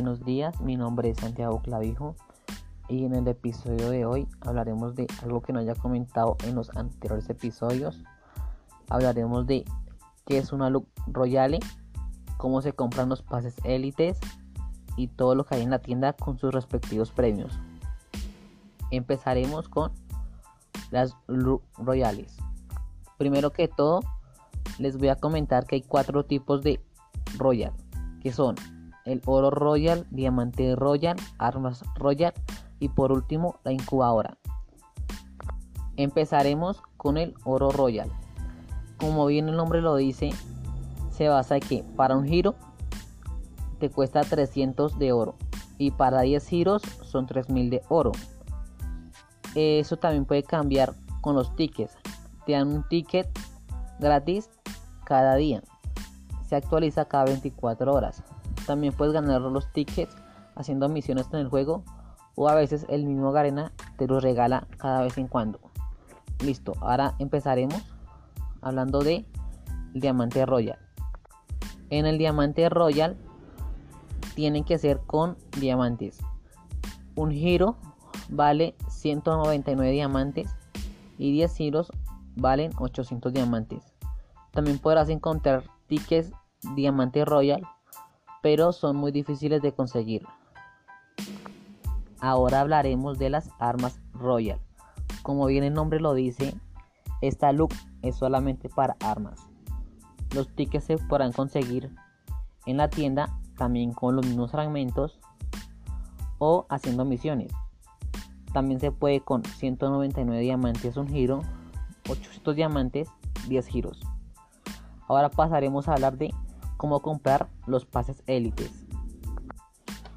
Buenos días, mi nombre es Santiago Clavijo y en el episodio de hoy hablaremos de algo que no haya comentado en los anteriores episodios. Hablaremos de qué es una Look Royale, cómo se compran los pases élites y todo lo que hay en la tienda con sus respectivos premios. Empezaremos con las Look Royales. Primero que todo, les voy a comentar que hay cuatro tipos de Royal, que son el oro royal, diamante royal, armas royal y por último la incubadora. Empezaremos con el oro royal. Como bien el nombre lo dice, se basa en que para un giro te cuesta 300 de oro y para 10 giros son 3000 de oro. Eso también puede cambiar con los tickets. Te dan un ticket gratis cada día. Se actualiza cada 24 horas. También puedes ganar los tickets haciendo misiones en el juego o a veces el mismo Garena te los regala cada vez en cuando. Listo, ahora empezaremos hablando de diamante royal. En el diamante royal tienen que ser con diamantes. Un giro vale 199 diamantes y 10 giros valen 800 diamantes. También podrás encontrar tickets diamante royal pero son muy difíciles de conseguir. Ahora hablaremos de las armas Royal. Como bien el nombre lo dice, esta look es solamente para armas. Los tickets se podrán conseguir en la tienda también con los mismos fragmentos o haciendo misiones. También se puede con 199 diamantes un giro, 800 diamantes 10 giros. Ahora pasaremos a hablar de cómo comprar los pases élites.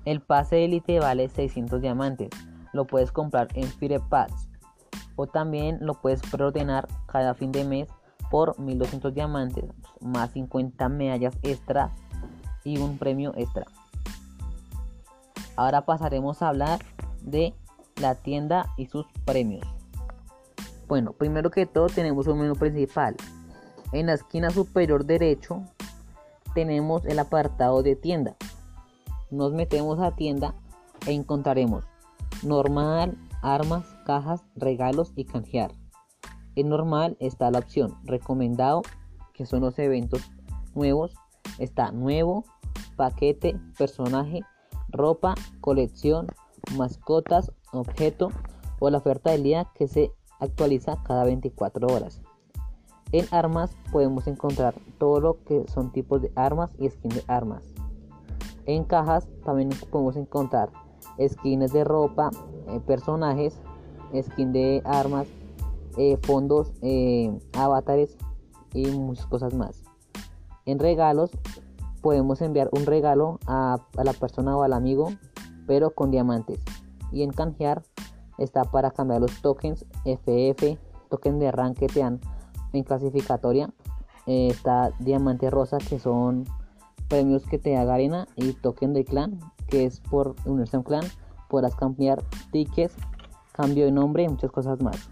El pase élite vale 600 diamantes. Lo puedes comprar en Fire Pass o también lo puedes preordenar cada fin de mes por 1200 diamantes más 50 medallas extra y un premio extra. Ahora pasaremos a hablar de la tienda y sus premios. Bueno, primero que todo tenemos un menú principal. En la esquina superior derecho tenemos el apartado de tienda. Nos metemos a tienda e encontraremos normal, armas, cajas, regalos y canjear. En normal está la opción recomendado, que son los eventos nuevos. Está nuevo, paquete, personaje, ropa, colección, mascotas, objeto o la oferta del día que se actualiza cada 24 horas. En armas podemos encontrar todo lo que son tipos de armas y skins de armas. En cajas también podemos encontrar skins de ropa, eh, personajes, skins de armas, eh, fondos, eh, avatares y muchas cosas más. En regalos podemos enviar un regalo a, la persona o al amigo, pero con diamantes. Y en canjear está para cambiar los tokens FF, token de arranque te dan en clasificatoria eh, está Diamante Rosa, que son premios que te da Garena, y Token de Clan, que es por unirse a un clan. Podrás cambiar tickets, cambio de nombre y muchas cosas más.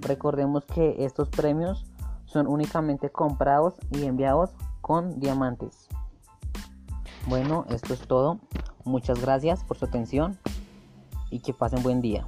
Recordemos que estos premios son únicamente comprados y enviados con diamantes. Bueno, esto es todo. Muchas gracias por su atención y que pasen buen día.